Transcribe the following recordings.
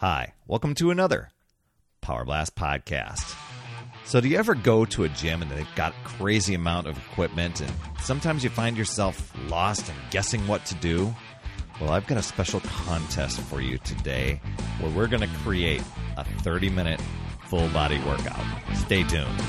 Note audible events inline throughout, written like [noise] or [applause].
Hi, welcome to another Power Blast podcast. So, do you ever go to a gym and they've got crazy amount of equipment, and sometimes you find yourself lost and guessing what to do? Well, I've got a special contest for you today where we're going to create a 30 minute full body workout. Stay tuned.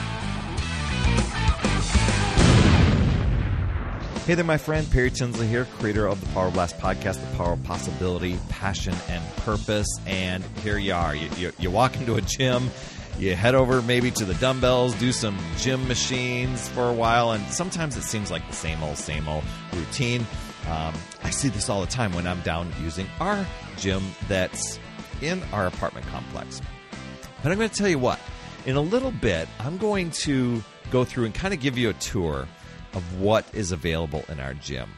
Hey there, my friend. Perry Tinsley here, creator of the Power Blast podcast, The Power of Possibility, Passion, and Purpose. And here you are. You, you, you walk into a gym, you head over maybe to the dumbbells, do some gym machines for a while, and sometimes it seems like the same old, same old routine. Um, I see this all the time when I'm down using our gym that's in our apartment complex. But I'm going to tell you what, in a little bit, I'm going to go through and kind of give you a tour of what is available in our gym.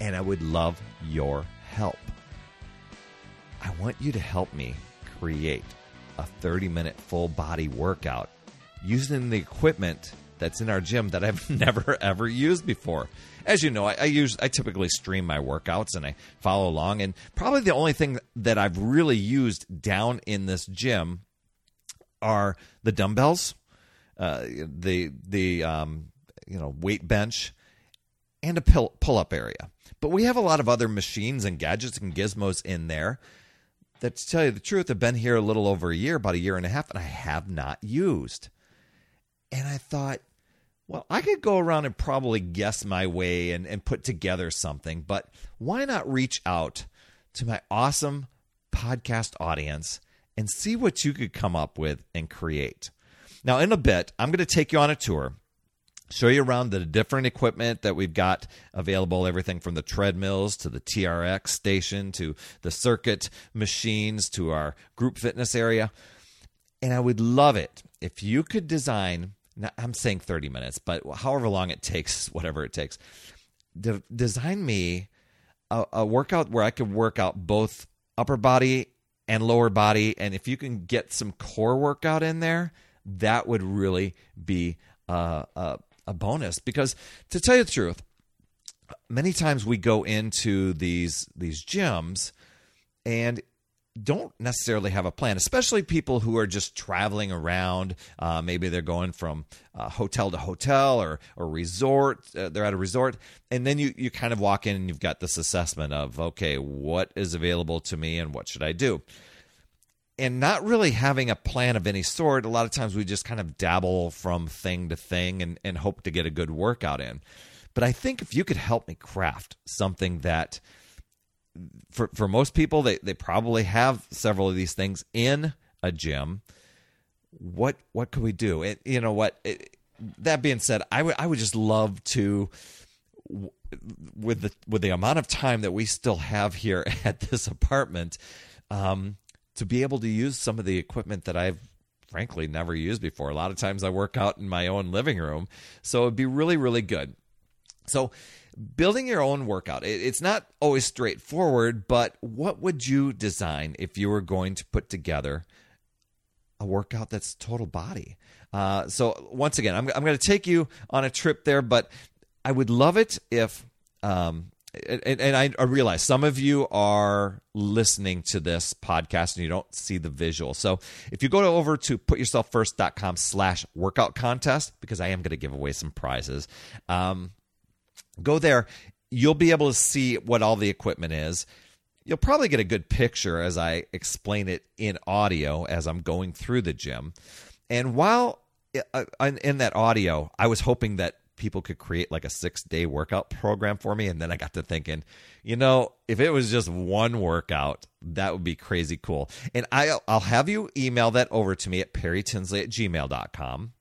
And I would love your help. I want you to help me create a 30 minute full body workout using the equipment that's in our gym that I've [laughs] never ever used before. As you know, I, I, use I typically stream my workouts and I follow along. And probably the only thing that I've really used down in this gym are the dumbbells, uh, the the um, you know weight bench and a pull up area. But we have a lot of other machines and gadgets and gizmos in there that, to tell you the truth, have been here a little over a year, about a year and a half, and I have not used. And I thought, well, I could go around and probably guess my way and, and put together something, but why not reach out to my awesome podcast audience and see what you could come up with and create? Now, in a bit, I'm going to take you on a tour show you around the different equipment that we've got available everything from the treadmills to the TRX station to the circuit machines to our group fitness area. And I would love it if you could design, I'm saying 30 minutes, but however long it takes, [laughs] whatever it takes, de- design me a, a workout where I could work out both upper body and lower body. And if you can get some core workout in there, that would really be uh, uh, a bonus because to tell you the truth, many times we go into these these gyms and don't necessarily have a plan, especially people who are just traveling around. Uh, maybe they're going from uh, hotel to hotel or or resort. Uh, they're at a resort, and then you you kind of walk in and you've got this assessment of okay, what is available to me and what should I do and not really having a plan of any sort, a lot of times we just kind of dabble from thing to thing and, and hope to get a good workout in. But I think if you could help me craft something that for for most people they, they probably have several of these things in a gym. What what could we do? It, you know what? It, that being said, I would I would just love to with the with the amount of time that we still have here [laughs] at this apartment, um, to be able to use some of the equipment that I've frankly never used before. A lot of times I work out in my own living room. So it'd be really, really good. So building your own workout, it's not always straightforward, but what would you design if you were going to put together a workout that's total body? Uh, so once again, I'm, I'm going to take you on a trip there, but I would love it if um, and, and I, I, realize some of you are listening to this podcast and you don't see the visual. So if you go to, over to putyourselffirst.com slash workout contest, because I am going to give away some prizes, um, go there. You'll be able to see what all the equipment is. You'll probably get a good picture as I explain it in audio as I'm going through the gym. And while uh, in that audio, I was hoping that people could create like a six day workout program for me. And then I got to thinking, you know, if it was just one workout, that would be crazy cool. And I, I'll have you email that over to me at perrytinsley at gmail.com,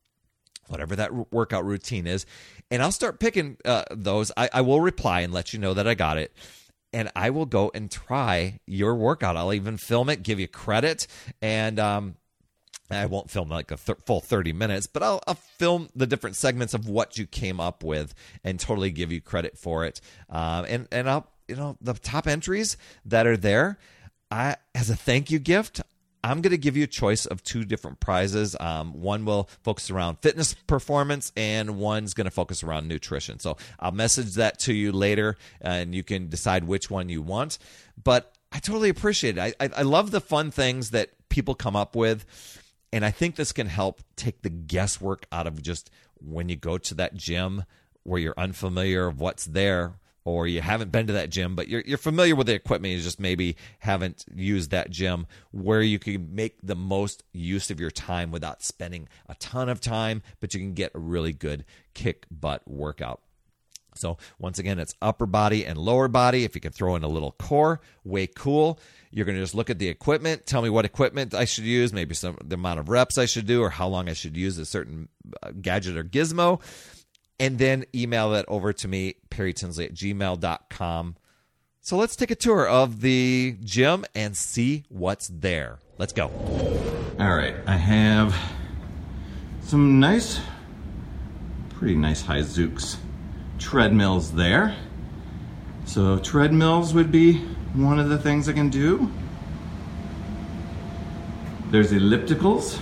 whatever that workout routine is. And I'll start picking uh, those. I, I will reply and let you know that I got it and I will go and try your workout. I'll even film it, give you credit, and um, I won't film like a th- full 30 minutes, but I'll, I'll, film the different segments of what you came up with and totally give you credit for it. Um, and, and I'll, you know, the top entries that are there, I, as a thank you gift, I'm going to give you a choice of two different prizes. Um, one will focus around fitness performance, and one's going to focus around nutrition. So I'll message that to you later, and you can decide which one you want. But I totally appreciate it. I, I, I love the fun things that people come up with. And I think this can help take the guesswork out of just when you go to that gym where you're unfamiliar of what's there or you haven't been to that gym, but you're, you're familiar with the equipment, you just maybe haven't used that gym, where you can make the most use of your time without spending a ton of time, but you can get a really good kick butt workout. So, once again, it's upper body and lower body. If you can throw in a little core, way cool. You're going to just look at the equipment, tell me what equipment I should use, maybe some the amount of reps I should do, or how long I should use a certain uh, gadget or gizmo and then email that over to me, perrytinsley at gmail.com. So let's take a tour of the gym and see what's there. Let's go. All right, I have some nice, pretty nice high Zooks treadmills there. So treadmills would be one of the things I can do. There's ellipticals.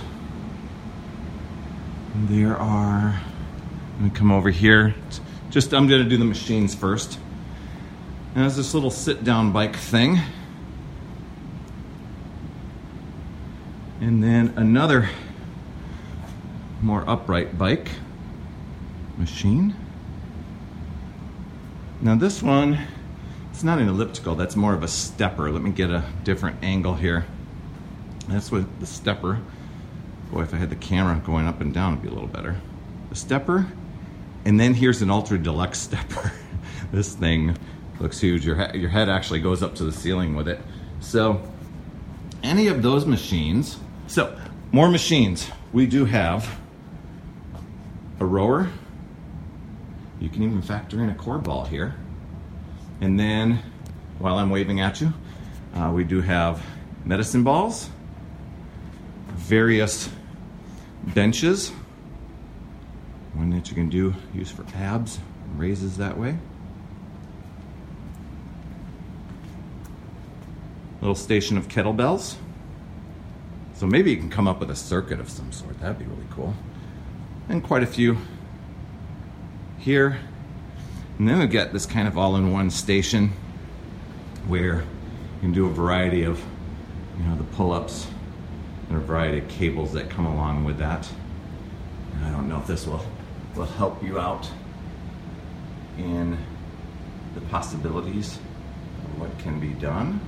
There are let me come over here. Just, I'm gonna do the machines first. And there's this little sit down bike thing. And then another more upright bike machine. Now this one, it's not an elliptical, that's more of a stepper. Let me get a different angle here. That's what the stepper, boy, if I had the camera going up and down, it'd be a little better. The stepper and then here's an ultra deluxe stepper. [laughs] this thing looks huge. Your, your head actually goes up to the ceiling with it. So, any of those machines. So, more machines. We do have a rower. You can even factor in a core ball here. And then, while I'm waving at you, uh, we do have medicine balls, various benches one that you can do, use for abs, raises that way. Little station of kettlebells. So maybe you can come up with a circuit of some sort. That'd be really cool. And quite a few here. And then we've got this kind of all-in-one station where you can do a variety of, you know, the pull-ups and a variety of cables that come along with that. And I don't know if this will will help you out in the possibilities of what can be done.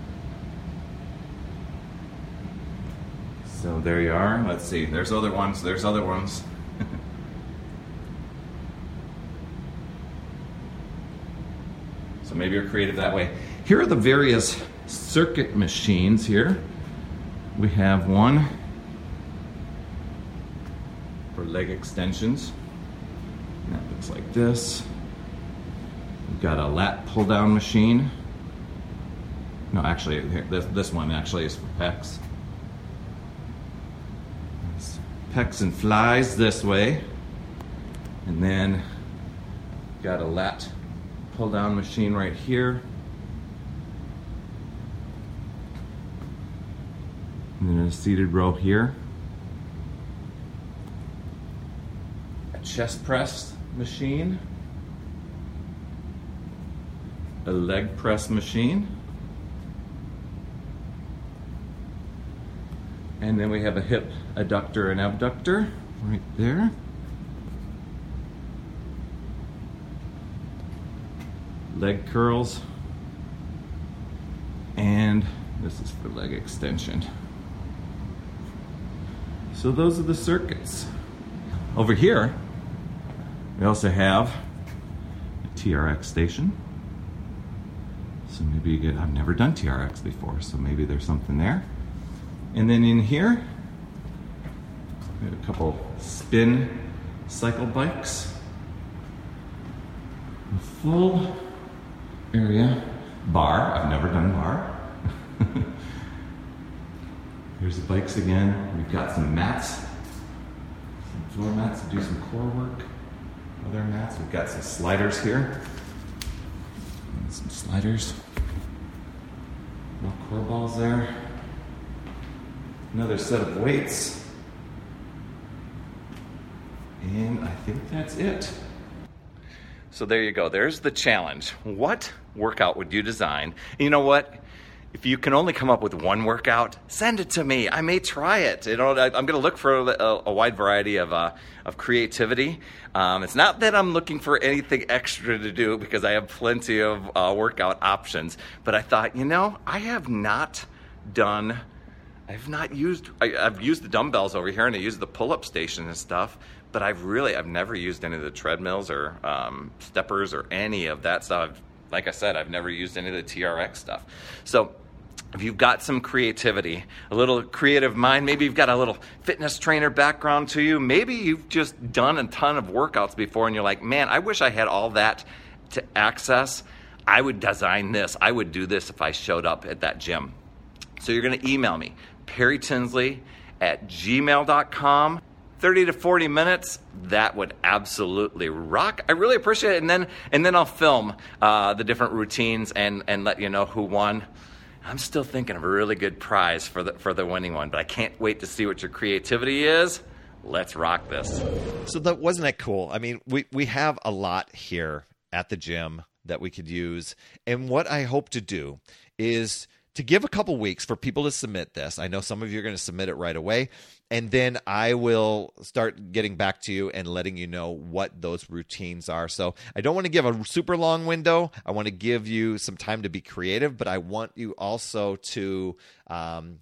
So there you are. Let's see. There's other ones. There's other ones. so maybe you're creative that way. Here are the various circuit machines here. We have one for leg extensions. That looks like this. We've got a lat pull down machine. No, actually, this, this one actually is for pecs. Pecs and flies this way. And then got a lat pull down machine right here. And then a seated row here. A chest press machine, a leg press machine, and then we have a hip adductor and abductor right there. Leg curls, and this is for leg extension. So those are the circuits. Over here, we also have a TRX station. So maybe you get, I've never done TRX before, so maybe there's something there. And then in here, we have a couple spin cycle bikes. Full area barre. I've never done barre. [laughs] Here's the bikes again. We've got some mats, some floor mats to do some core work other mats. We've got some sliders here. And some sliders. More core balls there. Another set of weights. And I think that's it. So there you go. There's the challenge. What workout would you design? You know what? if you can only come up with one workout, send it to me. I may try it. I, am going to look for a, a, wide variety of uh, of creativity. Um, it's not that I'm looking for anything extra to do because I have plenty of uh, workout options. But I thought, you know, I have not done. I've not used. I, have used the dumbbells over here, and I use the pull-up station and stuff. But I've really, I've never used any of the treadmills or um, steppers or any of that stuff. I've, like I said, I've never used any of the TRX stuff. So if you've got some creativity, a little creative mind, maybe you've got a little fitness trainer background to you, maybe you've just done a ton of workouts before and you're like, man, I wish I had all that to access. I would design this. I would do this if I showed up at that gym. So you're going to email me, Perry Tinsley at gmail.com. 30 to 40 minutes that would absolutely rock i really appreciate it and then and then i'll film uh, the different routines and and let you know who won I'm still thinking of a really good prize for the, for the winning one, but I can't wait to see what your creativity is. Let's rock this. So that wasn't that cool. I mean, we we have a lot here at the gym that we could use, and what I hope to do is to give a couple weeks for people to submit this. I know some of you are going to submit it right away and then I will start getting back to you and letting you know what those routines are. So I don't want to give a super long window. I want to give you some time to be creative, but I want you also to um,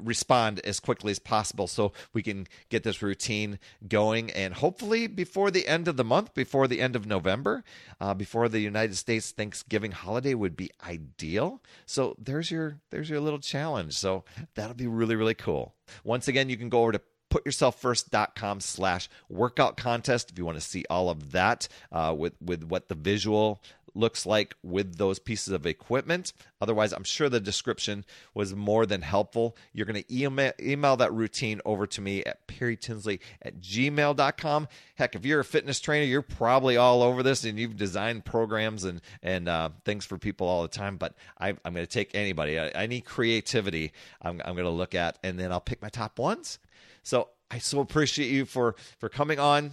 respond as quickly as possible so we can get this routine going. And hopefully before the end of the month, before the end of November, uh, before the United States Thanksgiving holiday would be ideal. So there's your there's your little challenge. So that'll be really really cool. Once again, you can go over to putyourselffirst.com slash workout contest if you want to see all of that uh, with, with what the visual looks like with those pieces of equipment. Otherwise, I'm sure the description was more than helpful. You're going to email, email that routine over to me at perrytinsley at gmail.com. Heck, if you're a fitness trainer, you're probably all over this and you've designed programs and, and uh, things for people all the time. But I, am going to take anybody, I, I need creativity, I'm, I'm going to look at, and then I'll pick my top ones. So I so appreciate you for for coming on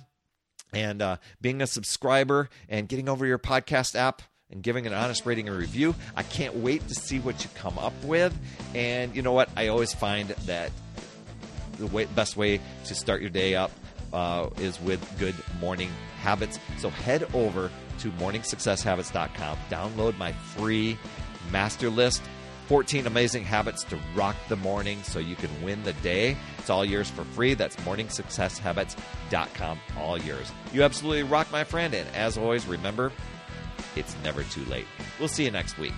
and uh, being a subscriber and getting over your podcast app and giving an honest rating and review. I can't wait to see what you come up with. And you know what? I always find that the way, best way to start your day up uh, is with good morning habits. So head over to morningsuccesshabits.com, download my free master list 14 amazing habits to rock the morning so you can win the day. It's all yours for free. That's morningsuccesshabits.com. All yours. You absolutely rock, my friend. And as always, remember, it's never too late. We'll see you next week.